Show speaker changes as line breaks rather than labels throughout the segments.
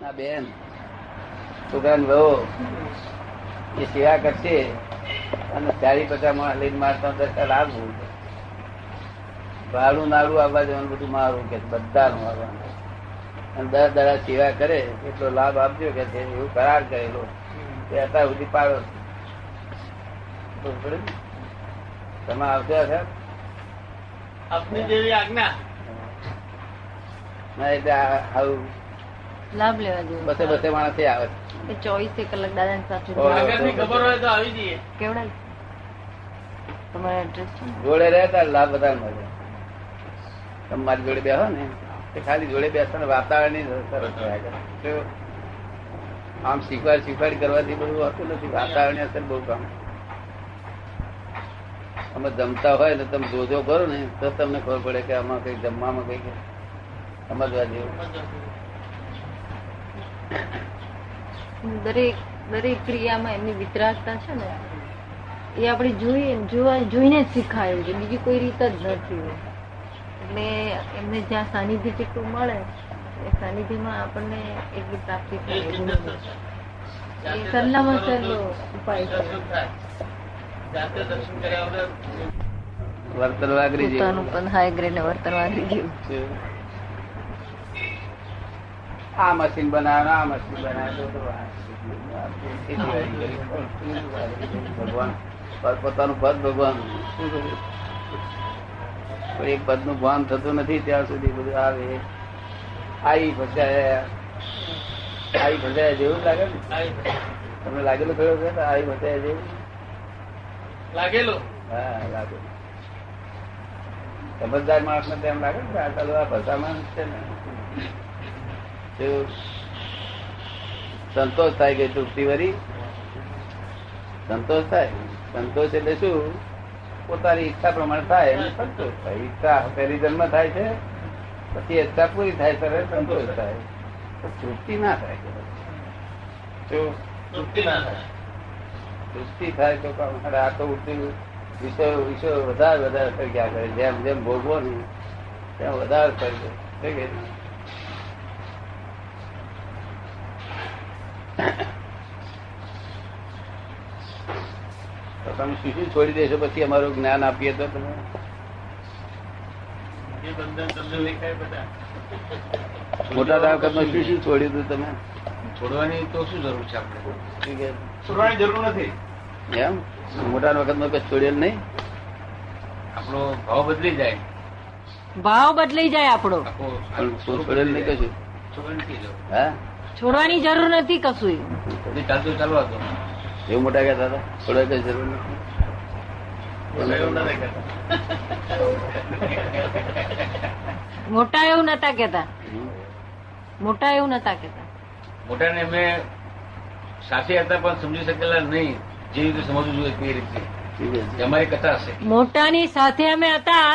ના બેન. છોકરાને વહુ. એ સેવા કરશે અને ચારી પચાસ માણસ લઈને મારતા દર્શન લાગવું ભાડું નાડું આવવા જવાનું બધું મારું કે બધાનું આવવાનું. અને દર દરા સેવા કરે એટલો લાભ આપજો કે છે એવું કરાર કરેલો. એ અત્યાર સુધી પાડો? તમે આવશે સાહેબ?
આપની જેવી આજ્ઞા.
ના એટલે આવું
લાભ લેવા જેવું
બસે બસે માણસ આવે.
ચોવીસ ચોવીસે કલાક દાદા સાથે
ખબર હોય તો આવી જઈએ.
કેવડાય? તમારા એડ્રેસ છે
જોડે રહેતા લાભ બધા મળે. તમે મારી જોડે બેહો ને તે ખાલી જોડે બેસો ને વાતાવરણની આમ શીખવાડ શીખવાડ કરવાથી બધું હોતું નથી. વાતાવરણ અસર બહુ કામ. અમે જમતા હોય ને તમે જોજો કરો ને તો તમને ખબર પડે કે આમાં કઈ જમવામાં કઈ સમજવા જેવું.
દરેક દરેક ક્રિયામાં એમની વિતરાગતા છે ને એ આપણે જોઈએ જોવા જોઈને જ શીખાયું છે. બીજી કોઈ રીત જ નથી એટલે એમને જ્યાં સાનિધ્ય જેટલું મળે એ સાનિધ્યમાં આપણને એટલી પ્રાપ્તિ થાય. ગુરુની. એ સલ્લામાં સલ્લો ઉપાય છે.
વર્તન વાગરી
પોતાનું
જેવું.
પણ હાય ગ્રેડ વર્તન વાગરી ગયું
આ મશીન બનાવે આ મશીન બનાવે તો તો આ ખેતીવાડી કરી. ભગવાન પોતાનું પદ ભગવાન? પણ એ પદનું ભાન થતું નથી ત્યાં સુધી બધું આવે આવી ફસાયા આવી ફસાયા જેવું લાગે ને. તમને લાગેલું કયો છે આવી આઈ ફસાયા જેવું
લાગેલું
હા લાગેલું સમજદાર માણસ ને તેમ લાગે ને કે આ ચાલુ આ ભસામાં છે ને? સંતોષ થાય કે તૃપ્તિ વરી સંતોષ થાય. સંતોષ એટલે શું? પોતાની ઈચ્છા પ્રમાણે થાય અને સંતોષ થાય. ઈચ્છા પહેલી જન્મ થાય છે પછી ઈચ્છા પૂરી થાય ત્યારે સંતોષ થાય. તૃપ્તિ ના થાય.
તૃપ્તિ ના થાય.
તૃપ્તિ થાય તો આ તો ઉઠતી વિષયો વિષયો વધારે વધારે ગયા કરે. જેમ જેમ ભોગવો ને તેમ વધારે થઈ કે નહીં? શું શું છોડી દેશો પછી અમારું જ્ઞાન આપીએ તો તમે. મોટા બંધનમાં શું શું છોડ્યું હતું તમે.
છોડવાની તો શું જરૂર છે આપણે? છોડવાની જરૂર નથી.
એમ? મોટા વખતમાં કઈ છોડેલ નહીં?
આપણો ભાવ બદલી જાય.
ભાવ બદલાઈ જાય આપણો.
છોડેલ નહીં કશું?
છોડવાની જરૂર. નથી કશું
ચાલતું ચાલવા દો.
એવું મોટા કહેતા હતા? થોડા કઈ જરૂર નથી.
ના.
મોટા એવું નતા કેતા મોટા એવું નતા કેતા
મોટાને મેં સાથે હતા પણ સમજી શકેલા નહીં. જે રીતે સમજવું જોઈએ તે રીતે. અમારી કથા હશે
મોટાની સાથે અમે હતા.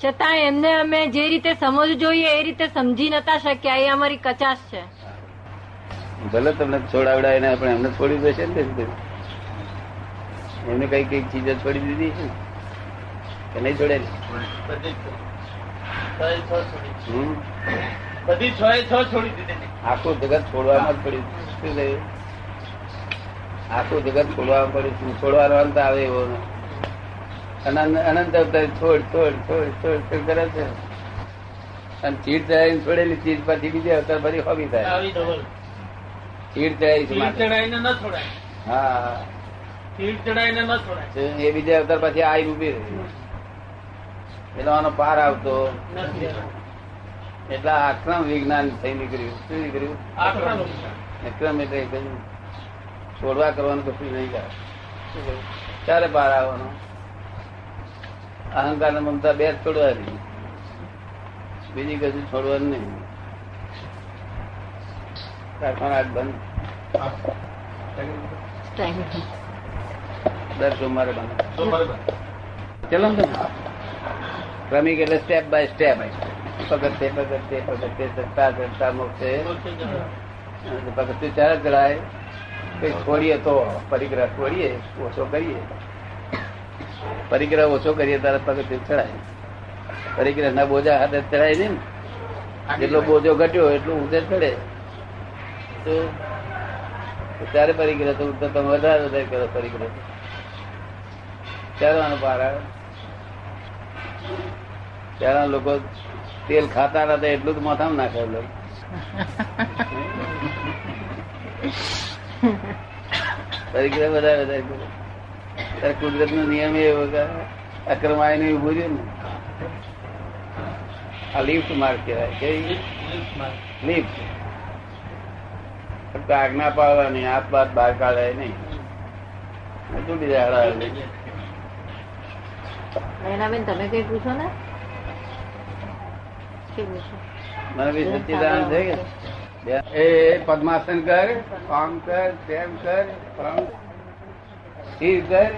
છતાં એમને અમે જે રીતે સમજવું જોઈએ એ રીતે સમજી નતા શક્યા. એ અમારી કચાશ છે.
ભલે તમને છોડાવડાય ને પણ એમને છોડી દેશે ને. એમને કઈ કઈ ચીજો છોડી દીધી? કે નહીં છોડે
બધી છ એ છ છોડી. દીધી
આખું જગત છોડવામાં જ પડ્યું. શું થયું? આખું જગત છોડવામાં પડ્યું છોડવાનો અંત આવે એવો અનંત અવતાર છોડ છોડ છોડ છોડ છોડ કરે છે. અને ચીડ ચડાવી છોડેલી ચીજ પછી બીજી અવતાર પછી હોબી થાય. ચીડ ચડાવી
તીર ન છોડાય.
હા. એ બીજા અવતાર પછી આઈ ઊભી એટલે આનો પાર આવતો. એટલે આક્રમ વિજ્ઞાન થઈ નીકળ્યું. શું નીકળ્યું?
આક્રમ.
એટલે છોડવા કરવાનું કશું નહીં કરે. ક્યારે પાર આવવાનો. અહંકાર ને મમતા બે જ છોડવાની. બીજી કશું છોડવાનું નહીં. કારખાના બંધ.
ટાઈમ
દર સોમવારે ચલો ને ક્રમિક એટલે સ્ટેપ બાય સ્ટેપ પગથે પગથે પગથે ચડતા ચડતા મોક્ષે. અને પગથિયું ચાર જ કઈ છોડીએ તો પરિગ્રહ છોડીએ ઓછો કરીએ. પરિગ્રહ ઓછો કરીએ ત્યારે પગથિયું ચડાય. પરિગ્રહ ના બોજા હાથે ચડાય નહીં ને. જેટલો બોજો ઘટ્યો એટલું ઊંચે ચડે. તો ત્યારે પરિગ્રહ તો તમે વધારે વધારે કરો પરિગ્રહ. ત્યારે આનો પહેલા લોકો તેલ ખાતા હતા એટલું જ માથામાં નાખેલું તરીકે વધારે વધારે કુદરત નો નિયમ એ અક્રમાય ને ઉભું રહ્યું ને. આ લિફ્ટ માર્ક કહેવાય. કે લિફ્ટ ફક્ત આજ્ઞા પાડવાની હાથ બાદ બહાર કાઢાય નહીં. જાય હળાહળ.
નયનાબેન તમે કઈ પૂછો ને?
મને એ પદ્માસન કર આમ કર તેમ કર સ્થિર કર.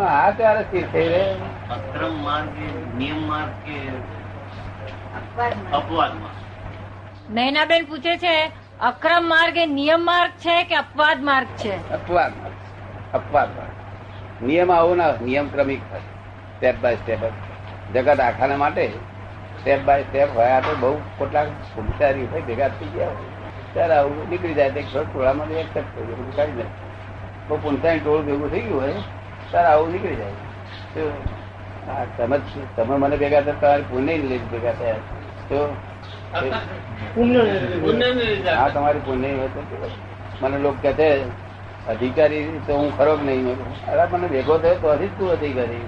આ ત્યારે સ્થિર થઈ રહે?
અક્રમ માર્ગ નિયમ માર્ગ કે અપવાદ માર્ગ
નયનાબેન પૂછે છે અક્રમ માર્ગ એ નિયમ માર્ગ છે કે અપવાદ માર્ગ છે?
અપવાદ અપવાદ નિયમ આવો ના નિયમ ક્રમિક હોય સ્ટેપ બાય સ્ટેપ જગત આખાને માટે સ્ટેપ બાય સ્ટેપ હોય. આ તો બહુ કોટલા પુરુષારી હોય ભેગા થઈ ગયા હોય. ત્યારે આવું નીકળી જાય તો એક છોડ ટોળામાં એક્સેપ્ટ થઈ ગયું કાઢી જાય બહુ પુનસાઈ ટોળ ભેગું થઈ ગયું હોય ત્યારે આવું નીકળી જાય. તો તમે તમે મને ભેગા થયા તમારી પુણ્ય લઈ ભેગા થયા. તો હા તમારી પુણ્ય હોય તો મને લોકો કહે છે અધિકારી તો હું ખરો કે નહીં? અરે મને ભેગો થયો તો હજી તું અધિકારી.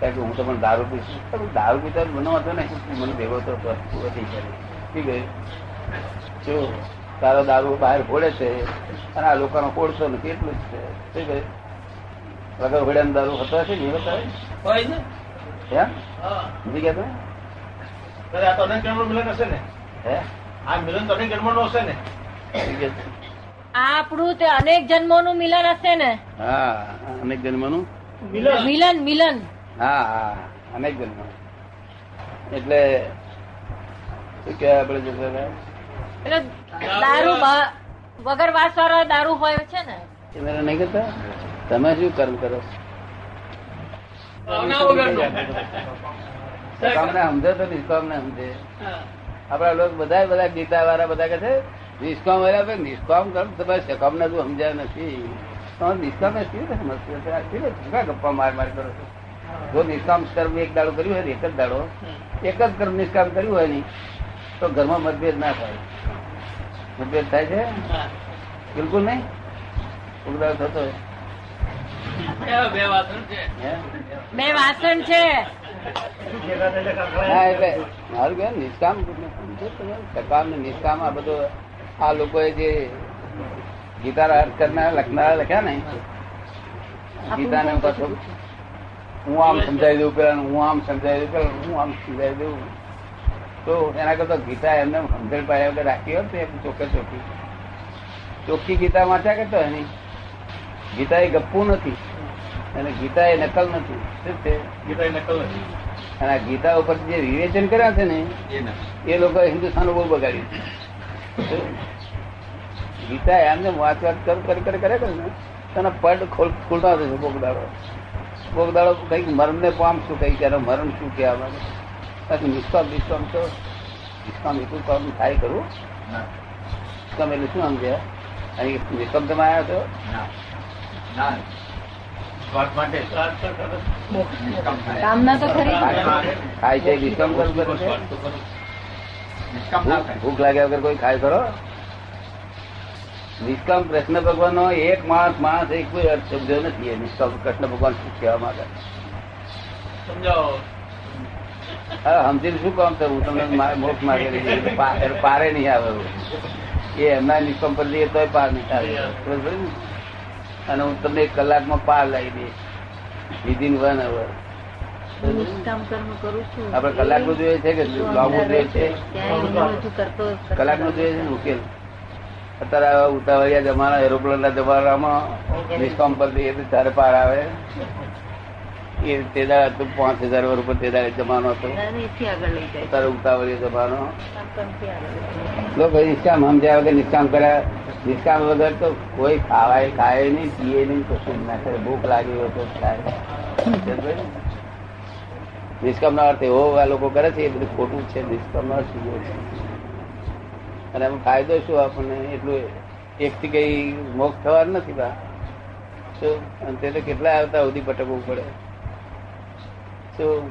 કારણ કે હું તો પણ દારૂ પીશ તો હું દારૂ પીતા મને હતો ને. મને ભેગો થયો તો તું અધિકારી. ઠીક છે. જો તારો દારૂ બહાર ફોડે છે અને આ લોકોનો ફોડશો ને કેટલું જ છે. ઠીક છે. વગર ફોડ્યાનો દારૂ હતો છે ને એ બતાવે
હોય ને?
એમ
હા.
સમજી ગયા તમે
આ તો અનેક જન્મ મિલન હશે ને?
હે?
આ મિલન તો અનેક જન્મનું હશે ને?
ઠીક છે.
આ આપણું તે અનેક જન્મોનું મિલન હશે ને?
હા અનેક જન્મનું?
મિલન.
મિલન મિલન.
હા હા અનેક જન્મ. એટલે શું કે આપડે જતો
એટલે દારૂ વગર વાસ વાળો દારૂ હોય છે ને?
એ નહીં કરતા? તમે શું કર્મ કરો? સમજે તો નિષ્કામ ને સમજે આપડા લોકો બધા બધા ગીતા વાળા બધા કહે છે નિષ્કામ ભાઈ નિષ્કામ કર્મ તમારે સકામ ના સમજાય નથી. તમે નિષ્કામ ને સમજશો? ગપ્પા માર માર કરો છો? જો નિષ્કામ કર્મ એક દાડો કર્યું હોય એક જ દાડો એક જ કર્મ નિષ્કામ કર્યું હોય નહીં તો ઘરમાં મતભેદ ના થાય. મતભેદ થાય છે? બિલકુલ નહીં? ઉગદાર થતો હોય.
બે વાસણ છે?
બે વાસણ છે.
એટલે મારું કે નિષ્કામ સકામ ને નિષ્કામ આ બધું આ લોકોએ જે ગીતા અર્થ કરનાર લખનારા લખ્યા ને ગીતાને પાછું હું આમ સમજાવી દઉં પેલા હું આમ સમજાવી દઉં પેલા હું આમ સમજાવી દઉં. તો એના કરતા ગીતા એમને સમજણ પાડ્યા વગર રાખી હોત એમ ચોખ્ખે ચોખ્ખી. ચોખ્ખી ગીતા વાંચ્યા કરતો એની? ગીતા એ ગપ્પુ નથી. અને ગીતા એ નકલ નથી. શું છે?
ગીતા એ નકલ નથી.
અને ગીતા ઉપર જે વિવેચન કર્યા છે ને એ લોકો હિન્દુસ્તાન બહુ બગાડ્યું. ગીતા એમને વાત વાત કર કર કર કરે ને તને પડ ખોલ ખોલતા થશે બોગદાડો બોગદાડો કંઈક મરણ ને પામશું કંઈક એનો મરણ શું કે બાકી નિષ્કામ નિષ્કામ તો નિષ્કામ એટલું કામ થાય કરું નિષ્કામ એટલે શું સમજ્યા અહીં નિષ્કામ તમે આવ્યા છો?
કામના તો ખરી.
થાય છે નિષ્કામ કરવું કરે છે
સ્વાર્થ તો ખરો. નિષ્કામ ના થાય.
ભૂખ લાગ્યા વગર કોઈ ખાય ખરો? નિષ્કામ કૃષ્ણ ભગવાન નો એક માણસ માણસ એક કોઈ અર્થ સમજ્યો નથી નિષ્કામ કૃષ્ણ ભગવાન શું કહેવા માંગે?
સમજાવો.
હા સમજીને શું કામ થયું હું તમને મોક્ષ માગેલી. પારે નહીં આવે એ એમના નિષ્કામ પર જઈએ તોય પાર નહીં આવે? અને હું તમને એક કલાકમાં પાર લાવી દઈશ. Within one hour. આપડે કલાકનું જોઈએ છે કે લાંબુ જોઈએ છે? કલાકનું જોઈએ છે ઉકેલ? અત્યારે ઉતાવળિયા જમાના એરોપ્લેન ના જમાનામાં ડિસ્કાઉન્ટ પર એ તો પાર આવે એ તે દાડે પાંચ હજાર વર્ષ ઉપર તે દાડે જમાનો હતો. અત્યારે ઉતાવળિયા જમાનો. લોકો નિષ્કામ સમજ્યા વગર નિષ્કામ કર્યા. નિષ્કામ વગર તો કોઈ ખાવાય ખાય નહીં પીએ નહીં કશું ના કરે ભૂખ લાગી હોય તો ખાય. સમજાય ને? અર્થ એવો આ લોકો કરે છે, એ બધું ખોટું છે નિષ્કામ નો અર્થ છે અને એમાં ફાયદો શું આપણને? એટલું એકથી કઈ મોક્ષ થવાનું નથી બા. શું તે કેટલા આવતા સુધી ભટકવું પડે. શું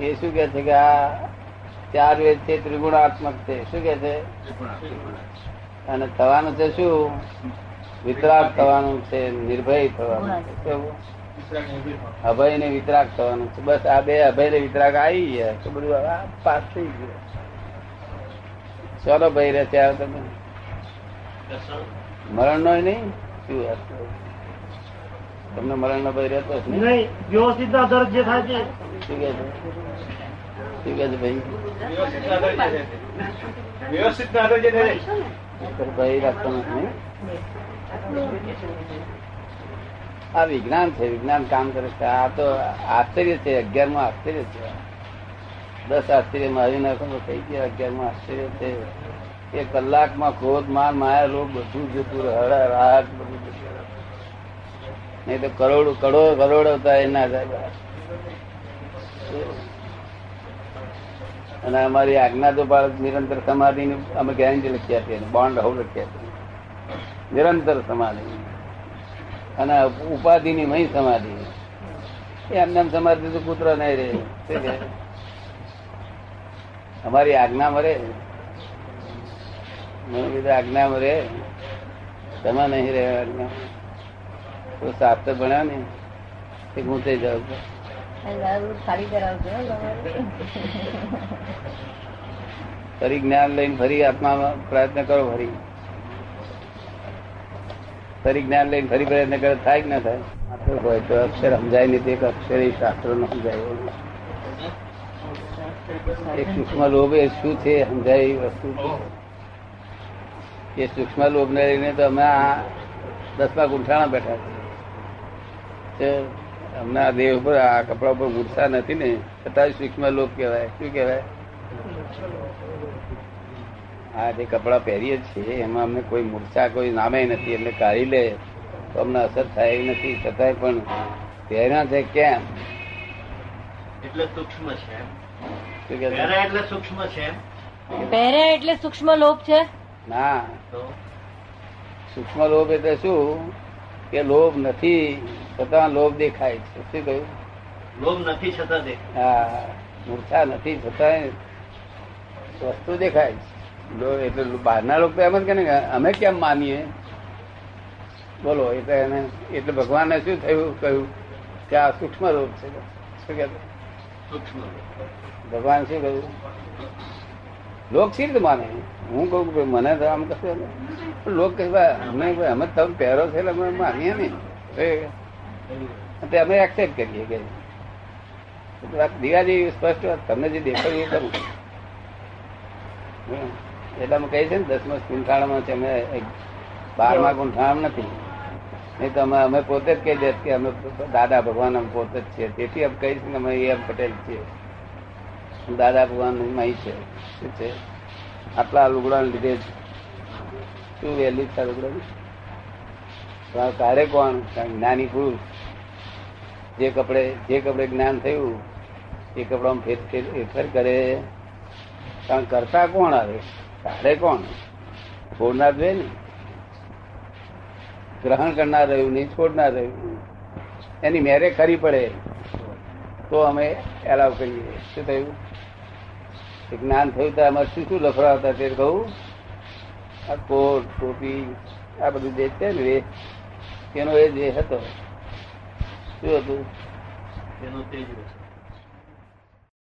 એ શું કે છે કે આ ચાર વેદ છે, ત્રિગુણાત્મક છે. શું કે છે? અને થવાનું છે શું? વિતરાગ થવાનું છે, નિર્ભય થવાનું છે? અભય ને વિતરાગ થવાનું છે. બસ આ બે અભય ને વિતરાગ આવી ગયા તો બધું આ પાસ થઈ ગયું. ચાલો ભાઈ રહે છે તમે. મરણ નો નહીં? શું વાત તમને મરણ નો ભય રહેતો નહીં?
નહીં વ્યવસ્થિત દર્દ જે થાય છે.
શું કે છે? શું કે છે ભાઈ?
વ્યવસ્થિત જે
ભય રાખતો નથી આ વિજ્ઞાન છે, વિજ્ઞાન કામ કરે છે. આ તો આશ્ચર્ય છે, અગિયારમાં આશ્ચર્ય છે. દસ આશ્ચર્ય મારી નાખો થઈ ગયા, અગિયારમાં આશ્ચર્ય છે. એ કલાકમાં ક્રોધ માર માયા, લોભ બધું જતું હળા રાહત બધું નહીં તો કરોડ કરોડ કરોડ હતા એના જાય અને અમારી આજ્ઞા તો ભારત નિરંતર સમાધિ અમે ગેરંટી લખી આપીએ બોન્ડ હોવ લખી આપીએ નિરંતર સમાધિ. અને ઉપાધિની મહી સમાધિ. એમને એમ સમાધિ તો કૂતરો નહીં રે અમારી આજ્ઞા મરે. મને કીધું, આજ્ઞા મરે. તમે નહીં રહે આજ્ઞા. તો શાસ્ત્ર ભણ્યા ને એ
હું હો તમારે.
ફરી જ્ઞાન લઈને ફરી આત્મામાં પ્રયત્ન કરો, ફરી. ફરી જ્ઞાન લઈને ફરી પ્રયત્ન કરે, થાય કે ના થાય? હોય તો અક્ષર સમજાય નહીં એક અક્ષર એ શાસ્ત્રો નો સમજાય. એ સૂક્ષ્મ લોભ એ શું છે? સમજાય એ વસ્તુ છે. એ સૂક્ષ્મ લોભ ને લઈને તો અમે આ દસમા ગુંઠાણા બેઠા તે અમને આ દેહ ઉપર, આ કપડા ઉપર ગુસ્સા નથી ને, છતાં સૂક્ષ્મ લોભ કહેવાય. શું કહેવાય? આ જે કપડા પહેરીએ છીએ એમાં અમને કોઈ મૂર્છા કોઈ નામે નથી એટલે કાઢી લે તો અમને અસર થાય એવી નથી. છતાંય પણ પહેર્યા છે કેમ?
એટલે સૂક્ષ્મ છે એમ.
શું કે છે?
પહેરા એટલે સૂક્ષ્મ છે એમ.
એટલે સૂક્ષ્મ લોભ છે?
ના. સૂક્ષ્મ લોભ એટલે શું? કે લોભ નથી છતાં લોભ દેખાય છે. શું કહ્યું?
લોભ નથી છતાં દે
હા. મૂર્છા નથી છતાંય વસ્તુ દેખાય છે. લો- એટલે બહારના લોકો એમ જ કે અમે કેમ માનીએ? બોલો એટલે એને, એટલે ભગવાને શું થયું? કહ્યું કે આ સૂક્ષ્મ રોગ છે. શું કે ભગવાન શું કહ્યું? લોક સી રીતે માને? હું કહું કે મને તો આમ કશું. લોક કહે ભાઈ અમે અમે તમે પહેરો છે અમે માનીએ નહીં. અમે એક્સેપ્ટ કરીએ કે વાત સ્પષ્ટ વાત, તમને જે દેખાય એ કરું. એટલે અમે કહીએ છીએ ને, દસમા ગુંઠાણામાં છે, અમે બારમા ગુંઠાણામાં નથી. નહીં તો અમે અમે પોતે જ કહી દે કે અમે દાદા ભગવાન અમે પોતે જ છીએ. તેથી અમે કહીશ કે અમે એમ પટેલ છીએ. દાદા ભગવાન અહીં છે. શું છે? આટલા લુગડા લીધે શું વેલ્યુ છે આ લુગડાની? તારે કોણ? જ્ઞાની પુરુષ જે કપડે જે કપડે જ્ઞાન થયું, એ કપડામાં ફેર ફેર- કરે. કારણ કરતા કોણ આવે? તારે કોણ? છોડનાર રહે ને? ગ્રહણ કરનાર રહ્યું નહીં, છોડનાર રહ્યું એની મેરે ખરી પડે. તો અમે એલાવ કરીએ. શું થયું? જ્ઞાન થયું તો અમારે શું શું લફડાવતા તે કહું? આ કોટ, ટોપી, આ બધું જે છે ને એ, એનો એ જે હતો. શું હતું?
એનો તે રહેશે.